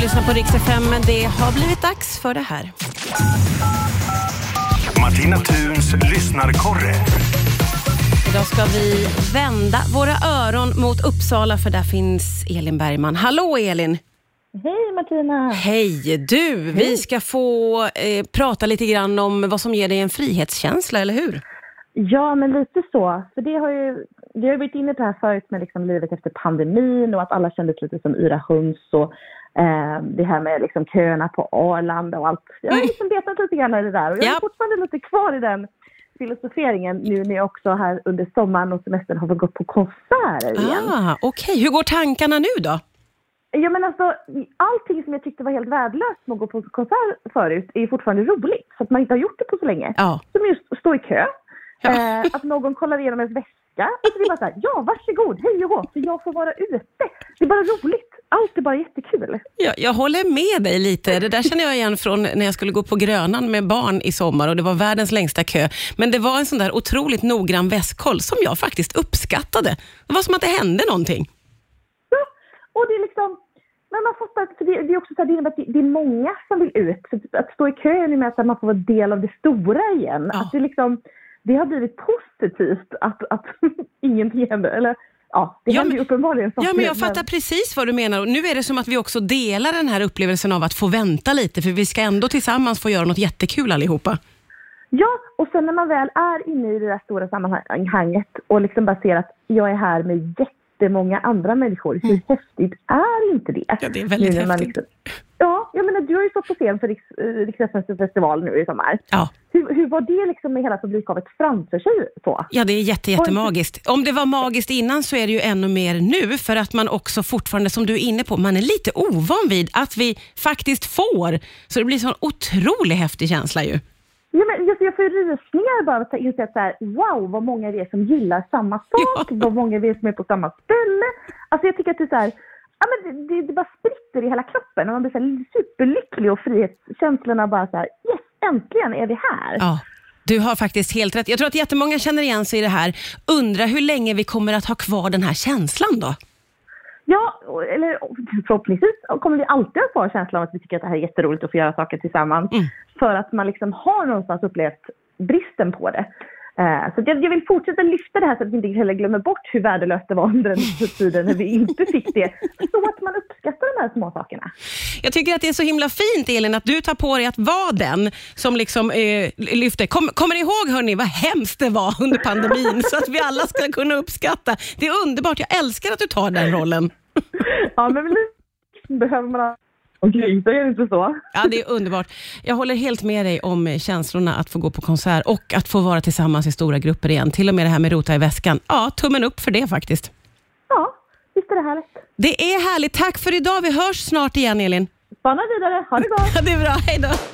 lyssnar på Rix FM, men det har blivit dags för det här. Martina Thuns lyssnarkorre. Idag ska vi vända våra öron mot Uppsala, för där finns Elin Bergman. Hallå Elin! Hej Martina! Hej! Du, vi ska få eh, prata lite grann om vad som ger dig en frihetskänsla, eller hur? Ja, men lite så. För det har ju, vi har ju varit inne på det här förut med liksom livet efter pandemin och att alla kändes lite som yra höns och eh, det här med liksom köerna på Arlanda och allt. Jag har liksom betat lite grann i det där och jag är Ja. fortfarande lite kvar i den filosoferingen nu när jag också här under sommaren och semestern har fått gå på konserter igen. Ah, Okej, hur går tankarna nu då? Ja men alltså allting som jag tyckte var helt värdelöst med att gå på konsert förut är fortfarande roligt. Så att man inte har gjort det på så länge. Ja. Som just stå i kö. Ja. Eh, att någon kollar igenom ens väska. Alltså det är bara så här, ja varsågod, hej och hå, för jag får vara ute. Det är bara roligt. Allt är bara jättekul. Jag, jag håller med dig lite. Det där känner jag igen från när jag skulle gå på Grönan med barn i sommar och det var världens längsta kö. Men det var en sån där otroligt noggrann väskkoll som jag faktiskt uppskattade. Det var som att det hände någonting. Ja, och det är liksom, men man fattar, för det, det är också så här, det innebär att det, det är många som vill ut. Så att, att stå i kö är med att man får vara del av det stora igen. Ja. Att det liksom, det har blivit positivt att, att ingenting händer. Eller ja, det Ja, händer ju men- uppenbarligen Ja, saker, men jag fattar precis vad du menar. Och nu är det som att vi också delar den här upplevelsen av att få vänta lite, för vi ska ändå tillsammans få göra något jättekul allihopa. Ja, och sen när man väl är inne i det där stora sammanhanget och liksom bara ser att jag är här med jättemånga andra människor. Hur häftigt är inte det? Mm. Ja, det är väldigt Nu häftigt. Liksom, ja, jag menar, du har ju stått på scen för Riks, eh, Riksfestens festival nu i sommar. Ja. Hur, hur var det liksom med hela publikhavet framför sig så? Ja, det är jätte, jättemagiskt. Om det var magiskt innan så är det ju ännu mer nu, för att man också fortfarande, som du är inne på, man är lite ovan vid att vi faktiskt får. Så det blir en sån otroligt häftig känsla ju. Ja, men just, jag får ju rysningar bara att inse att så här, wow vad många vi är som gillar samma sak, Ja. vad många vi är som är på samma ställe. Alltså jag tycker att det är så här, ja, men det, det, det bara spritter i hela kroppen och man blir så superlycklig och frihetskänslorna bara så här, yes äntligen är vi här. Ja. Du har faktiskt helt rätt. Jag tror att jättemånga känner igen sig i det här. Undrar hur länge vi kommer att ha kvar den här känslan då? Ja, eller förhoppningsvis kommer vi alltid ha kvar känslan av att vi tycker att det här är jätteroligt att få göra saker tillsammans. Mm. För att man liksom har någonstans upplevt bristen på det. Eh, så jag, vill fortsätta lyfta det här så att vi inte heller glömmer bort hur värdelöst det var under den tiden när vi inte fick det. Så att man uppskattar de här små sakerna. Jag tycker att det är så himla fint Elin att du tar på dig att vara den som liksom eh, lyfter. Kom, kommer ni ihåg hörni vad hemskt det var under pandemin så att vi alla ska kunna uppskatta. Det är underbart. Jag älskar att du tar den rollen. Ja, men behöver man. Okej, så är det inte så. Ja, det är underbart. Jag håller helt med dig om eh, känslorna att få gå på konsert och att få vara tillsammans i stora grupper igen. Till och med det här med rota i väskan. Ja, tummen upp för det faktiskt. Ja, visst är det härligt. Det är härligt. Tack för idag. Vi hörs snart igen Elin. Spana vidare, ha det gott! Ja, det är bra. Hej då.